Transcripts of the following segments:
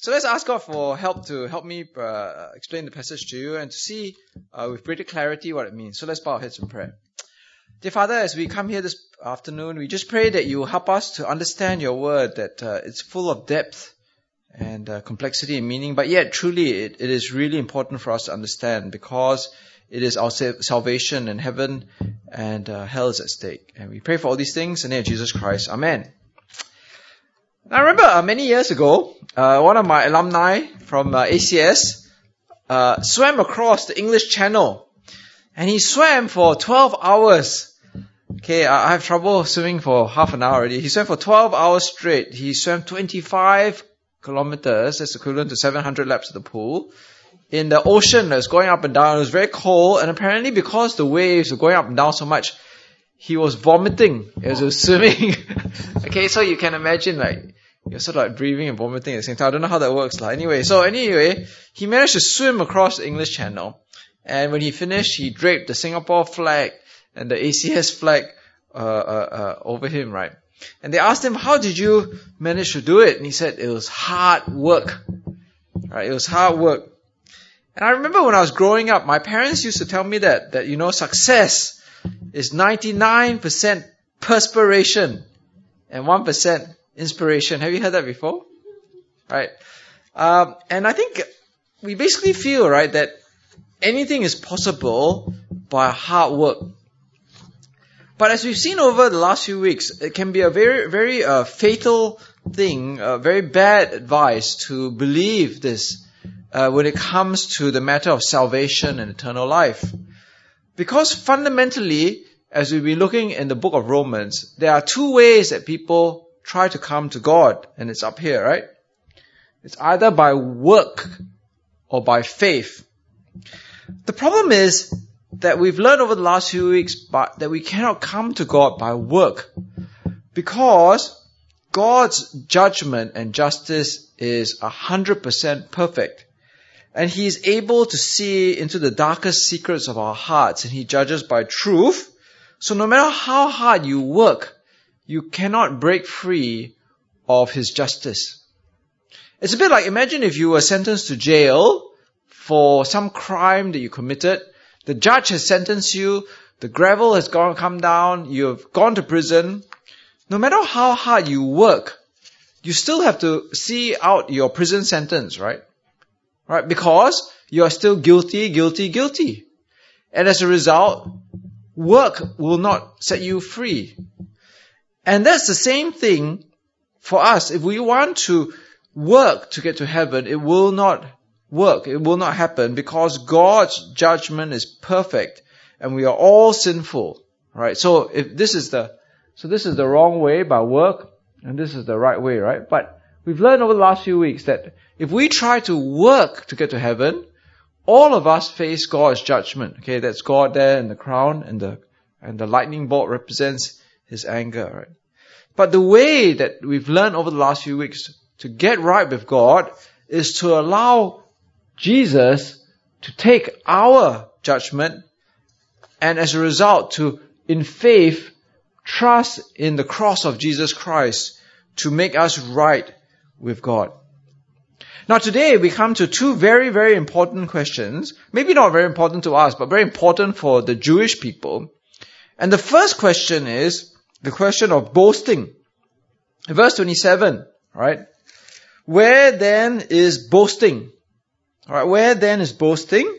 So let's ask God for help to help me uh, explain the passage to you and to see uh, with greater clarity what it means. So let's bow our heads in prayer. Dear Father, as we come here this afternoon, we just pray that you help us to understand your word, that uh, it's full of depth and uh, complexity and meaning, but yet truly it, it is really important for us to understand because it is our salvation in heaven and uh, hell is at stake. And we pray for all these things in the name of Jesus Christ. Amen. I remember uh, many years ago, uh, one of my alumni from uh, ACS uh, swam across the English Channel, and he swam for 12 hours. Okay, I have trouble swimming for half an hour already. He swam for 12 hours straight. He swam 25 kilometers, that's equivalent to 700 laps of the pool, in the ocean that's going up and down. It was very cold, and apparently because the waves were going up and down so much, he was vomiting as he was swimming. okay, so you can imagine like you're sort of like breathing and vomiting at the same time. I don't know how that works. Like. Anyway, so anyway, he managed to swim across the English Channel. And when he finished, he draped the Singapore flag and the ACS flag uh, uh, uh, over him, right? And they asked him, how did you manage to do it? And he said, it was hard work. Right? It was hard work. And I remember when I was growing up, my parents used to tell me that, that, you know, success is 99% perspiration and 1% inspiration. Have you heard that before? Right. Um, and I think we basically feel, right, that anything is possible by hard work. But as we've seen over the last few weeks, it can be a very, very uh, fatal thing, uh, very bad advice to believe this uh, when it comes to the matter of salvation and eternal life. Because fundamentally, as we've been looking in the book of Romans, there are two ways that people try to come to God, and it's up here, right? It's either by work or by faith. The problem is that we've learned over the last few weeks but that we cannot come to God by work because God's judgment and justice is a hundred percent perfect. And He is able to see into the darkest secrets of our hearts and He judges by truth. So no matter how hard you work, you cannot break free of his justice. It's a bit like imagine if you were sentenced to jail for some crime that you committed. The judge has sentenced you. The gravel has gone, come down. You have gone to prison. No matter how hard you work, you still have to see out your prison sentence, right? Right? Because you are still guilty, guilty, guilty. And as a result, work will not set you free. And that's the same thing for us. If we want to work to get to heaven, it will not work. It will not happen because God's judgment is perfect and we are all sinful. Right? So if this is the, so this is the wrong way by work and this is the right way, right? But we've learned over the last few weeks that if we try to work to get to heaven, all of us face God's judgment. Okay, that's God there in the crown and the, and the lightning bolt represents his anger, right? But the way that we've learned over the last few weeks to get right with God is to allow Jesus to take our judgment and as a result to, in faith, trust in the cross of Jesus Christ to make us right with God. Now today we come to two very, very important questions. Maybe not very important to us, but very important for the Jewish people. And the first question is, the question of boasting. Verse 27, right? Where then is boasting? Alright, where then is boasting?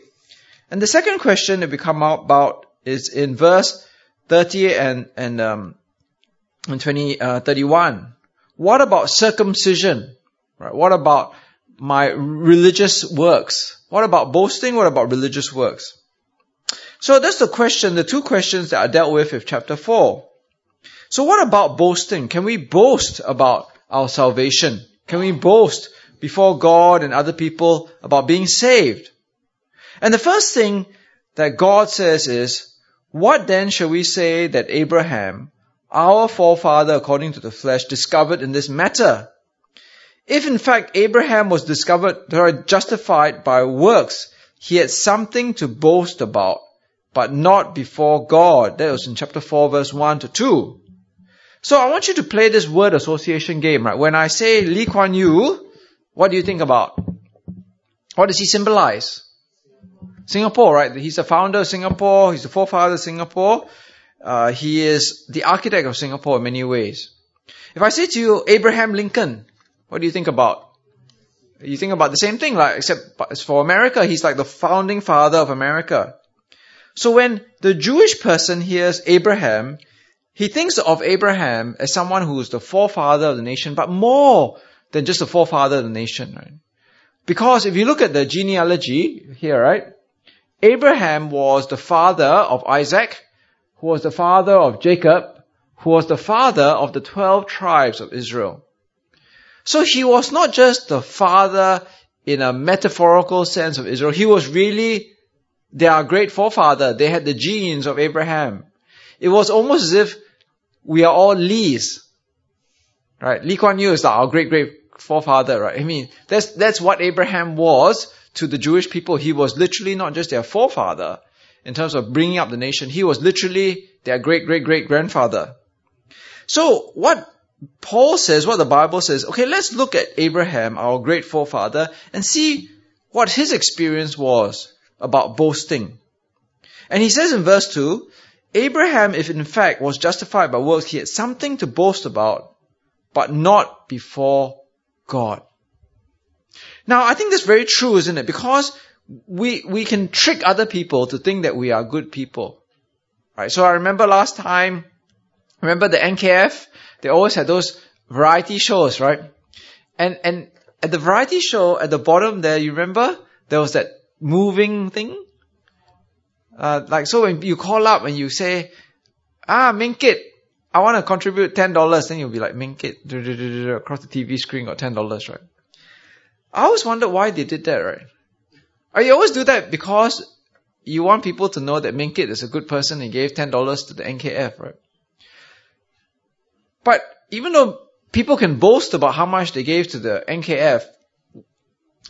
And the second question that we come out about is in verse 30 and, and, um, and 20, uh, 31. What about circumcision? Right? What about my religious works? What about boasting? What about religious works? So that's the question, the two questions that are dealt with with chapter 4. So what about boasting? Can we boast about our salvation? Can we boast before God and other people about being saved? And the first thing that God says is, what then shall we say that Abraham, our forefather according to the flesh, discovered in this matter? If in fact Abraham was discovered, justified by works, he had something to boast about, but not before God. That was in chapter 4 verse 1 to 2. So I want you to play this word association game, right? When I say Lee Kuan Yew, what do you think about? What does he symbolize? Singapore, right? He's the founder of Singapore. He's the forefather of Singapore. Uh, he is the architect of Singapore in many ways. If I say to you Abraham Lincoln, what do you think about? You think about the same thing, like except for America, he's like the founding father of America. So when the Jewish person hears Abraham, he thinks of Abraham as someone who is the forefather of the nation, but more than just the forefather of the nation, right? Because if you look at the genealogy here, right? Abraham was the father of Isaac, who was the father of Jacob, who was the father of the twelve tribes of Israel. So he was not just the father in a metaphorical sense of Israel. He was really their great forefather. They had the genes of Abraham. It was almost as if we are all Lees. Right? Lee Kuan Yew is our great great forefather, right? I mean, that's, that's what Abraham was to the Jewish people. He was literally not just their forefather in terms of bringing up the nation. He was literally their great great great grandfather. So what Paul says, what the Bible says, okay, let's look at Abraham, our great forefather, and see what his experience was about boasting. And he says in verse 2, Abraham, if in fact was justified by works, he had something to boast about, but not before God. Now, I think that's very true, isn't it? Because we, we can trick other people to think that we are good people. Right? So I remember last time, remember the NKF? They always had those variety shows, right? And, and at the variety show, at the bottom there, you remember? There was that moving thing. Uh, like, so when you call up and you say, ah, Minkit, I want to contribute $10, then you'll be like, Minkit, across the TV screen got $10, right? I always wondered why they did that, right? Or you always do that because you want people to know that Minkit is a good person and gave $10 to the NKF, right? But even though people can boast about how much they gave to the NKF,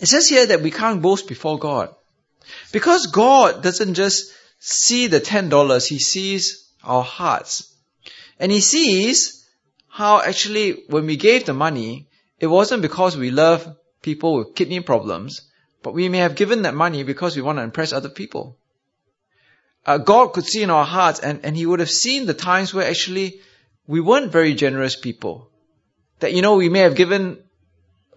it says here that we can't boast before God. Because God doesn't just see the $10, He sees our hearts. And He sees how actually when we gave the money, it wasn't because we love people with kidney problems, but we may have given that money because we want to impress other people. Uh, God could see in our hearts and, and He would have seen the times where actually we weren't very generous people. That, you know, we may have given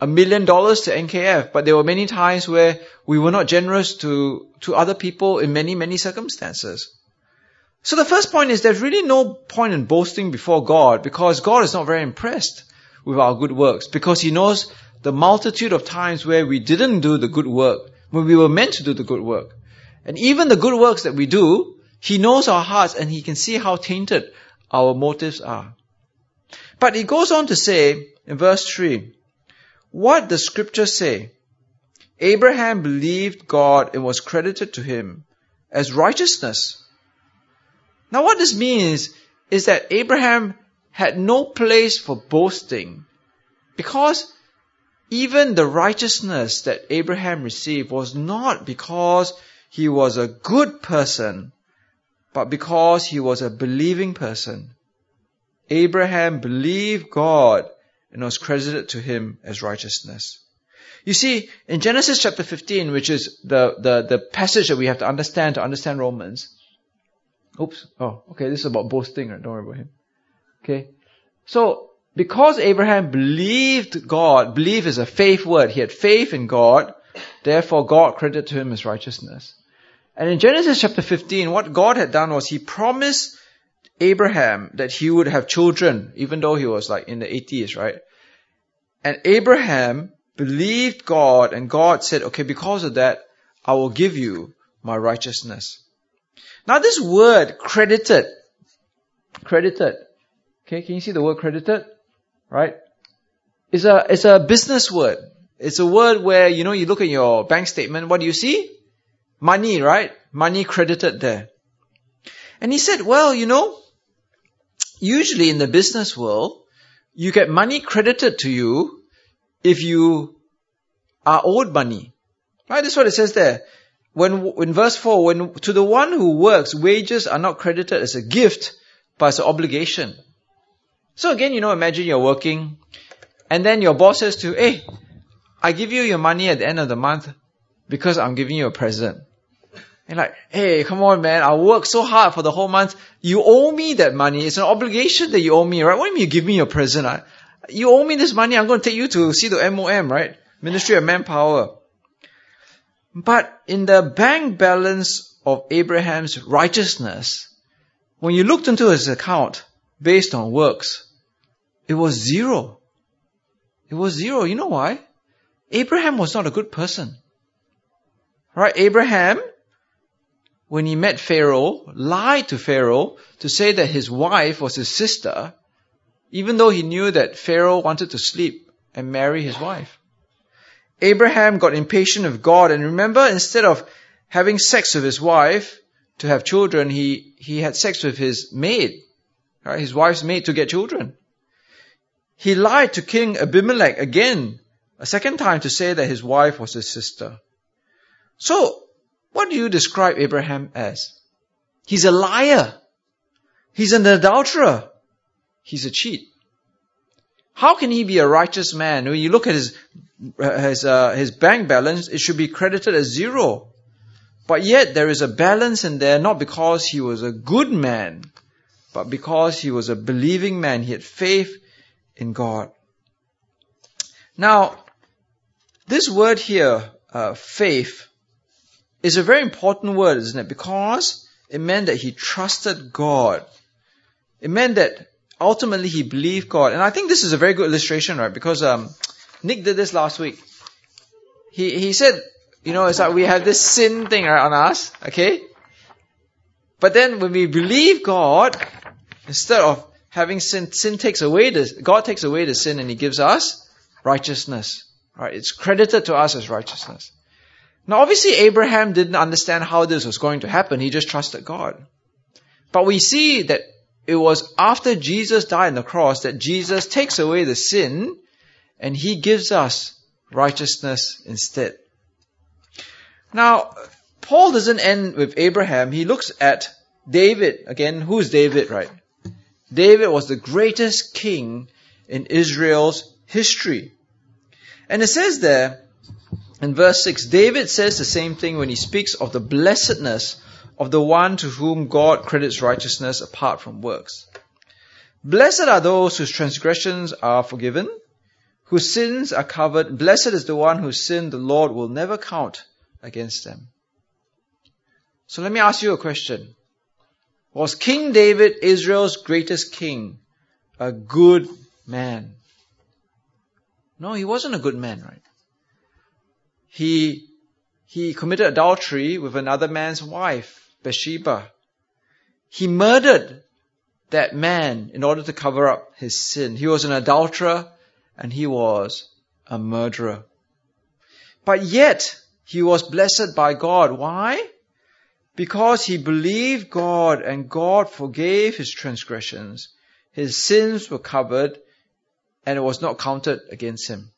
a million dollars to NKF, but there were many times where we were not generous to, to other people in many, many circumstances. So the first point is there's really no point in boasting before God because God is not very impressed with our good works because He knows the multitude of times where we didn't do the good work, when we were meant to do the good work. And even the good works that we do, He knows our hearts and He can see how tainted our motives are. But He goes on to say in verse 3, what does scripture say? Abraham believed God and was credited to him as righteousness. Now what this means is that Abraham had no place for boasting because even the righteousness that Abraham received was not because he was a good person, but because he was a believing person. Abraham believed God and was credited to him as righteousness. You see, in Genesis chapter 15, which is the, the, the passage that we have to understand to understand Romans. Oops. Oh, okay. This is about boasting, right? Don't worry about him. Okay. So, because Abraham believed God, believe is a faith word. He had faith in God. Therefore, God credited to him as righteousness. And in Genesis chapter 15, what God had done was he promised Abraham that he would have children, even though he was like in the 80s, right? And Abraham believed God and God said, okay, because of that, I will give you my righteousness. Now this word credited, credited, okay, can you see the word credited? Right? It's a, it's a business word. It's a word where, you know, you look at your bank statement, what do you see? Money, right? Money credited there. And he said, well, you know, usually in the business world, you get money credited to you if you are owed money. Right? That's what it says there. When, in verse 4, when to the one who works, wages are not credited as a gift, but as an obligation. So again, you know, imagine you're working, and then your boss says to you, hey, I give you your money at the end of the month because I'm giving you a present. And like, hey, come on, man, I worked so hard for the whole month. You owe me that money. It's an obligation that you owe me, right? What do you give me your present? You owe me this money. I'm going to take you to see the MOM, right? Ministry of Manpower. But in the bank balance of Abraham's righteousness, when you looked into his account based on works, it was zero. It was zero. You know why? Abraham was not a good person. Right? Abraham, when he met Pharaoh, lied to Pharaoh to say that his wife was his sister, even though he knew that Pharaoh wanted to sleep and marry his wife. Abraham got impatient of God and remember, instead of having sex with his wife to have children, he, he had sex with his maid, right? His wife's maid to get children. He lied to King Abimelech again, a second time to say that his wife was his sister. So, what do you describe Abraham as? He's a liar. He's an adulterer. He's a cheat. How can he be a righteous man? When you look at his his uh, his bank balance, it should be credited as zero. But yet there is a balance in there, not because he was a good man, but because he was a believing man. He had faith in God. Now, this word here, uh, faith, is a very important word, isn't it? Because it meant that he trusted God. It meant that ultimately he believed God. And I think this is a very good illustration, right? Because um, Nick did this last week. He he said, you know, it's like we have this sin thing right, on us, okay? But then when we believe God, instead of having sin, sin takes away this, God takes away the sin and He gives us righteousness. Right? It's credited to us as righteousness. Now obviously Abraham didn't understand how this was going to happen. He just trusted God. But we see that it was after Jesus died on the cross that Jesus takes away the sin and he gives us righteousness instead. Now, Paul doesn't end with Abraham. He looks at David. Again, who's David, right? David was the greatest king in Israel's history. And it says there in verse 6, David says the same thing when he speaks of the blessedness of the one to whom God credits righteousness apart from works. Blessed are those whose transgressions are forgiven, whose sins are covered. Blessed is the one whose sin the Lord will never count against them. So let me ask you a question. Was King David, Israel's greatest king, a good man? No, he wasn't a good man, right? He, he committed adultery with another man's wife. Bathsheba. He murdered that man in order to cover up his sin. He was an adulterer and he was a murderer. But yet, he was blessed by God. Why? Because he believed God and God forgave his transgressions. His sins were covered and it was not counted against him.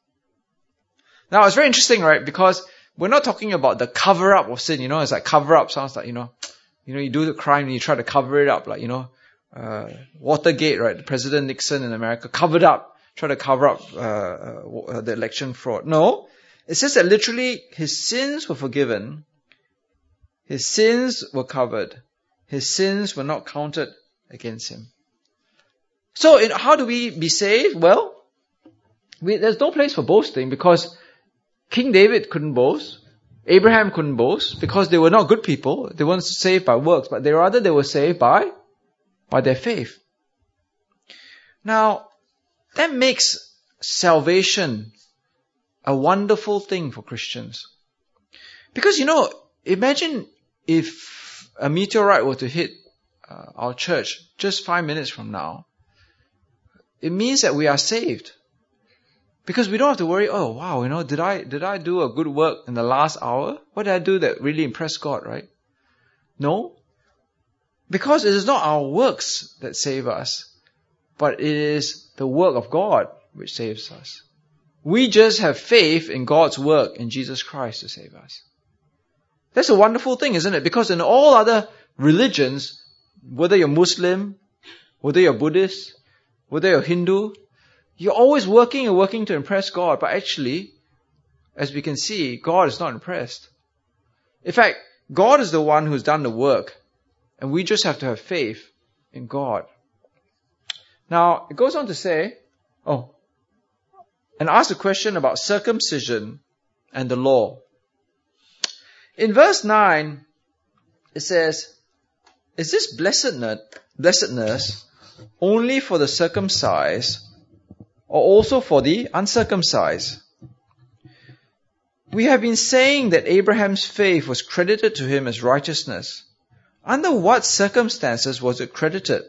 Now it's very interesting, right? Because we're not talking about the cover up of sin, you know, it's like cover up sounds like, you know, you know, you do the crime and you try to cover it up, like, you know, uh, Watergate, right? President Nixon in America covered up, try to cover up uh, uh, the election fraud. No, it says that literally his sins were forgiven, his sins were covered, his sins were not counted against him. So, in, how do we be saved? Well, we, there's no place for boasting because King David couldn't boast. Abraham couldn't boast because they were not good people. They weren't saved by works, but they rather they were saved by, by their faith. Now, that makes salvation a wonderful thing for Christians. Because you know, imagine if a meteorite were to hit uh, our church just five minutes from now. It means that we are saved. Because we don't have to worry, oh wow, you know, did I, did I do a good work in the last hour? What did I do that really impressed God, right? No. Because it is not our works that save us, but it is the work of God which saves us. We just have faith in God's work in Jesus Christ to save us. That's a wonderful thing, isn't it? Because in all other religions, whether you're Muslim, whether you're Buddhist, whether you're Hindu, you're always working and working to impress God, but actually, as we can see, God is not impressed. In fact, God is the one who's done the work, and we just have to have faith in God. Now, it goes on to say, oh, and ask the question about circumcision and the law. In verse 9, it says, Is this blessedness, blessedness only for the circumcised or also for the uncircumcised? We have been saying that Abraham's faith was credited to him as righteousness. Under what circumstances was it credited?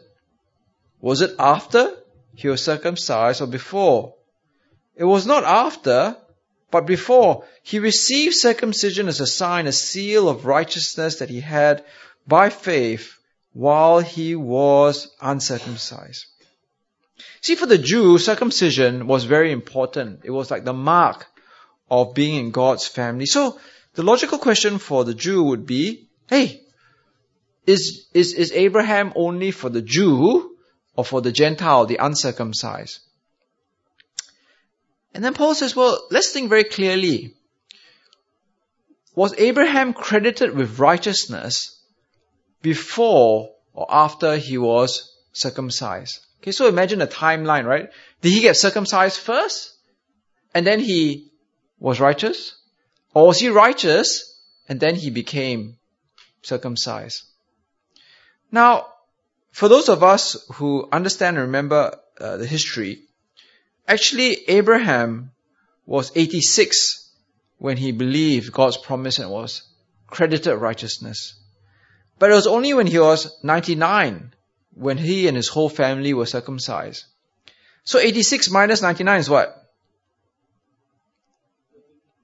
Was it after he was circumcised or before? It was not after, but before. He received circumcision as a sign, a seal of righteousness that he had by faith while he was uncircumcised. See, for the Jew, circumcision was very important. It was like the mark of being in God's family. So, the logical question for the Jew would be, hey, is, is, is Abraham only for the Jew or for the Gentile, the uncircumcised? And then Paul says, well, let's think very clearly. Was Abraham credited with righteousness before or after he was circumcised? Okay, so imagine a timeline, right? Did he get circumcised first? And then he was righteous? Or was he righteous and then he became circumcised? Now, for those of us who understand and remember uh, the history, actually Abraham was 86 when he believed God's promise and was credited righteousness. But it was only when he was 99 when he and his whole family were circumcised. So 86 minus 99 is what?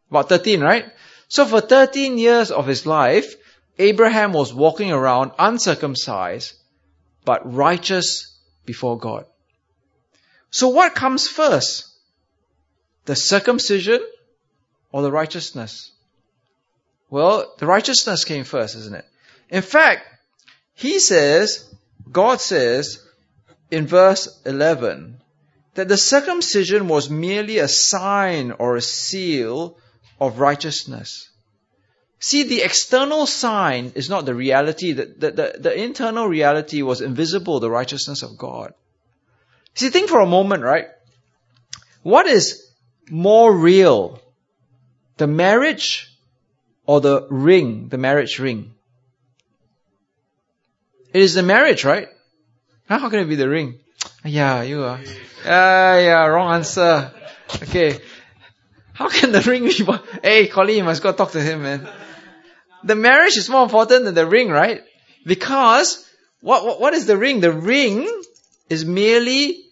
About 13, right? So for 13 years of his life, Abraham was walking around uncircumcised, but righteous before God. So what comes first? The circumcision or the righteousness? Well, the righteousness came first, isn't it? In fact, he says, God says in verse 11, that the circumcision was merely a sign or a seal of righteousness. See, the external sign is not the reality. The, the, the, the, internal reality was invisible, the righteousness of God. See, think for a moment, right? What is more real? The marriage or the ring, the marriage ring? It is the marriage, right? How can it be the ring? Yeah, you are. Yeah, yeah, wrong answer. Okay. How can the ring be? Hey, Colleen, you must go talk to him, man. The marriage is more important than the ring, right? Because what, what, what is the ring? The ring is merely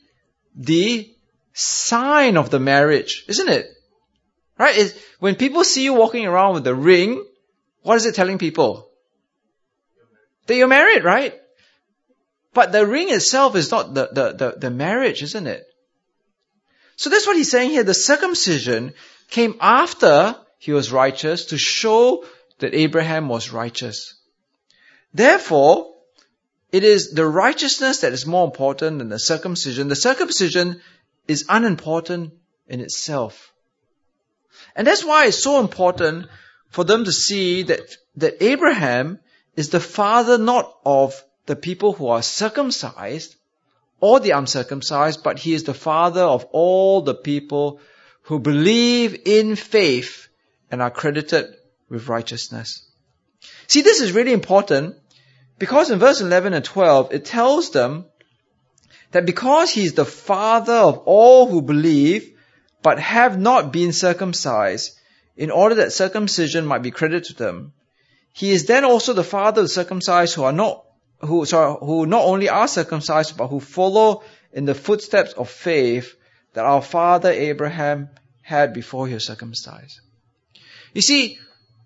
the sign of the marriage, isn't it? Right? It's, when people see you walking around with the ring, what is it telling people? That you're married, right? But the ring itself is not the, the, the, the marriage, isn't it? So that's what he's saying here. The circumcision came after he was righteous to show that Abraham was righteous. Therefore, it is the righteousness that is more important than the circumcision. The circumcision is unimportant in itself. And that's why it's so important for them to see that, that Abraham is the father not of the people who are circumcised, or the uncircumcised, but he is the father of all the people who believe in faith and are credited with righteousness. See, this is really important because in verse 11 and 12, it tells them that because he is the father of all who believe, but have not been circumcised, in order that circumcision might be credited to them, he is then also the father of the circumcised who are not who, sorry, who not only are circumcised, but who follow in the footsteps of faith that our father Abraham had before he was circumcised. You see,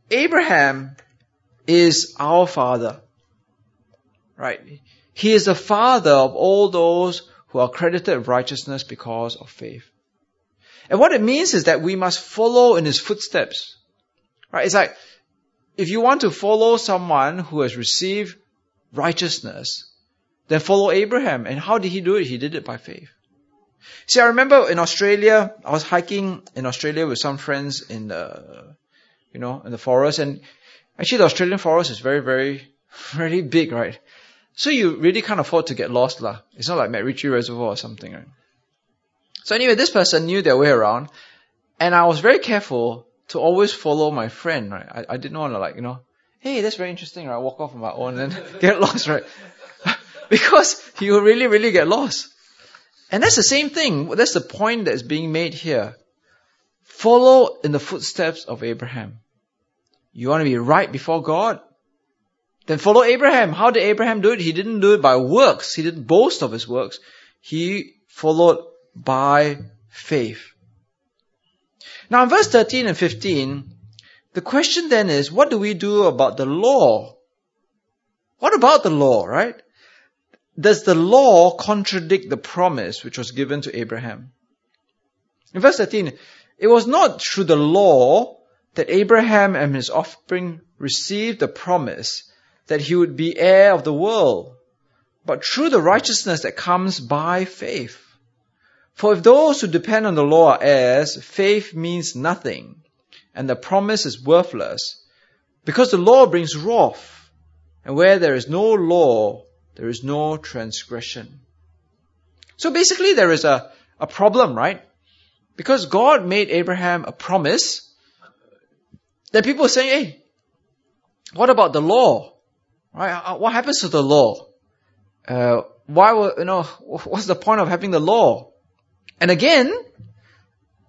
Abraham is our father. Right? He is the father of all those who are credited righteousness because of faith. And what it means is that we must follow in his footsteps. Right? It's like, if you want to follow someone who has received righteousness, then follow Abraham. And how did he do it? He did it by faith. See, I remember in Australia, I was hiking in Australia with some friends in the, you know, in the forest, and actually the Australian forest is very, very, very big, right? So you really can't afford to get lost, lah. It's not like MacRitchie Reservoir or something, right? So anyway, this person knew their way around, and I was very careful to always follow my friend, right? I, I didn't want to like, you know, hey, that's very interesting, right? Walk off on my own and get lost, right? because you really, really get lost. And that's the same thing. That's the point that's being made here. Follow in the footsteps of Abraham. You want to be right before God? Then follow Abraham. How did Abraham do it? He didn't do it by works. He didn't boast of his works. He followed by faith. Now in verse 13 and 15, the question then is, what do we do about the law? What about the law, right? Does the law contradict the promise which was given to Abraham? In verse 13, it was not through the law that Abraham and his offspring received the promise that he would be heir of the world, but through the righteousness that comes by faith. For if those who depend on the law are heirs, faith means nothing, and the promise is worthless, because the law brings wrath, and where there is no law, there is no transgression. So basically there is a, a problem, right? Because God made Abraham a promise, then people are saying, hey, what about the law? Right? Uh, what happens to the law? Uh, why would, you know, what's the point of having the law? And again,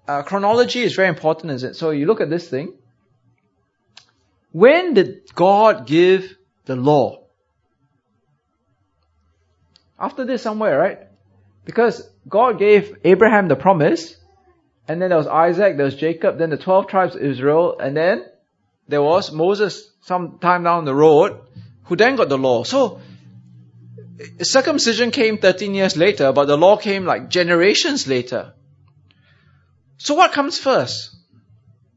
uh, chronology is very important, is it? So you look at this thing. When did God give the law? After this somewhere, right? Because God gave Abraham the promise, and then there was Isaac, there was Jacob, then the 12 tribes of Israel, and then there was Moses some time down the road, who then got the law. So, circumcision came 13 years later, but the law came like generations later. So what comes first?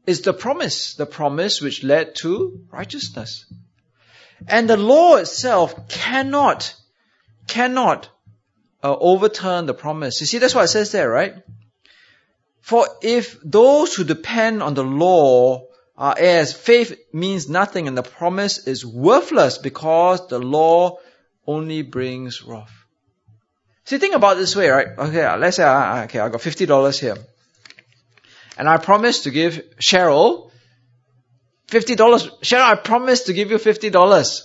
Is the promise, the promise which led to righteousness. And the law itself cannot, cannot uh, overturn the promise. You see, that's what it says there, right? For if those who depend on the law are heirs, faith means nothing and the promise is worthless because the law only brings wrath. See, think about this way, right? Okay, uh, let's say, I, okay, I got $50 here. And I promise to give Cheryl $50. Cheryl, I promise to give you $50.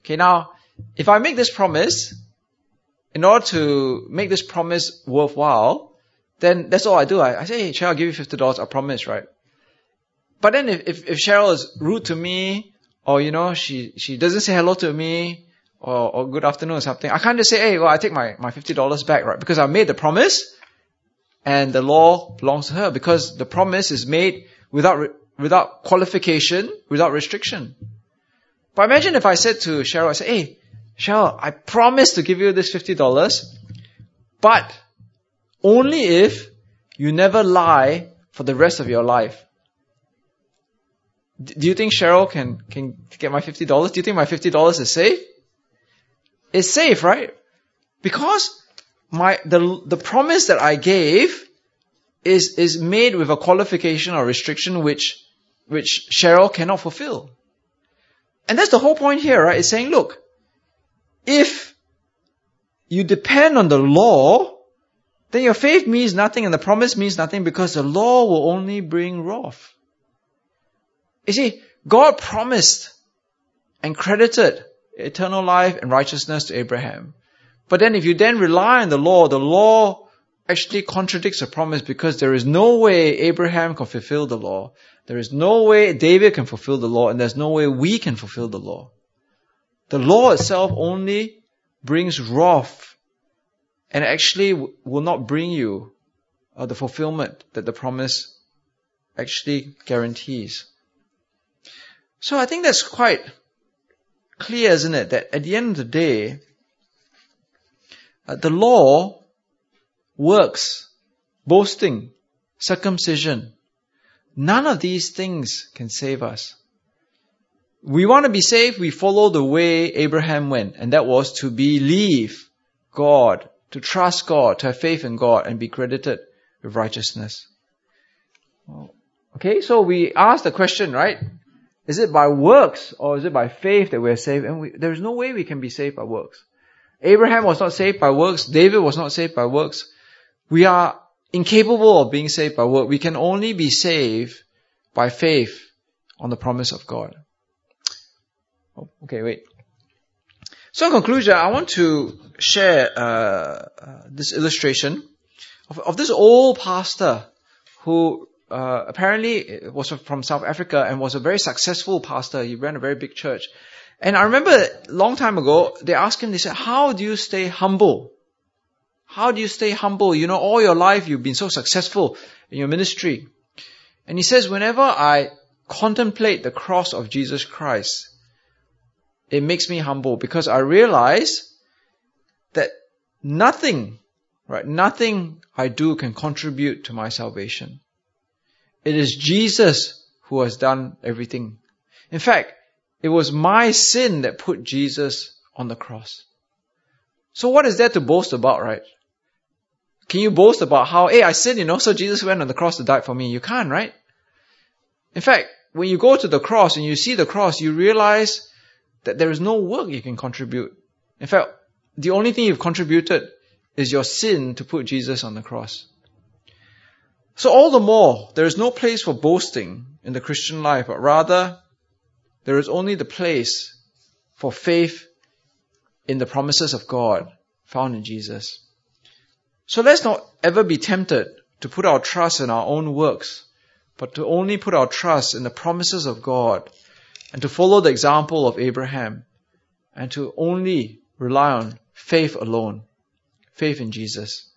Okay, now, if I make this promise, in order to make this promise worthwhile, then that's all I do. I, I say, hey, Cheryl, I'll give you $50. I promise, right? But then if, if, if Cheryl is rude to me, or you know, she, she doesn't say hello to me, or, or good afternoon or something, I can't just say, hey, well, I take my, my $50 back, right? Because I made the promise, and the law belongs to her because the promise is made without without qualification, without restriction. But imagine if I said to Cheryl, I said, "Hey, Cheryl, I promise to give you this fifty dollars, but only if you never lie for the rest of your life." Do you think Cheryl can can get my fifty dollars? Do you think my fifty dollars is safe? It's safe, right? Because my the the promise that I gave is is made with a qualification or restriction which which Cheryl cannot fulfill. And that's the whole point here, right? It's saying, look, if you depend on the law, then your faith means nothing and the promise means nothing because the law will only bring wrath. You see, God promised and credited eternal life and righteousness to Abraham. But then if you then rely on the law, the law actually contradicts the promise because there is no way Abraham can fulfill the law. There is no way David can fulfill the law and there's no way we can fulfill the law. The law itself only brings wrath and actually will not bring you uh, the fulfillment that the promise actually guarantees. So I think that's quite clear, isn't it? That at the end of the day, uh, the law works, boasting, circumcision. None of these things can save us. We want to be saved, we follow the way Abraham went, and that was to believe God, to trust God, to have faith in God, and be credited with righteousness. Okay, so we ask the question, right? Is it by works or is it by faith that we are saved? And we, there's no way we can be saved by works. Abraham was not saved by works. David was not saved by works. We are incapable of being saved by work. We can only be saved by faith on the promise of God. Oh, okay, wait. So in conclusion, I want to share uh, uh, this illustration of, of, this old pastor who uh, apparently was from South Africa and was a very successful pastor. He ran a very big church. And I remember a long time ago, they asked him, they said, how do you stay humble? How do you stay humble? You know, all your life you've been so successful in your ministry. And he says, whenever I contemplate the cross of Jesus Christ, it makes me humble because I realize that nothing, right, nothing I do can contribute to my salvation. It is Jesus who has done everything. In fact, it was my sin that put Jesus on the cross. So what is there to boast about, right? Can you boast about how, hey, I sinned, you know, so Jesus went on the cross to die for me? You can't, right? In fact, when you go to the cross and you see the cross, you realize that there is no work you can contribute. In fact, the only thing you've contributed is your sin to put Jesus on the cross. So all the more, there is no place for boasting in the Christian life, but rather, there is only the place for faith in the promises of God found in Jesus. So let's not ever be tempted to put our trust in our own works, but to only put our trust in the promises of God and to follow the example of Abraham and to only rely on faith alone, faith in Jesus.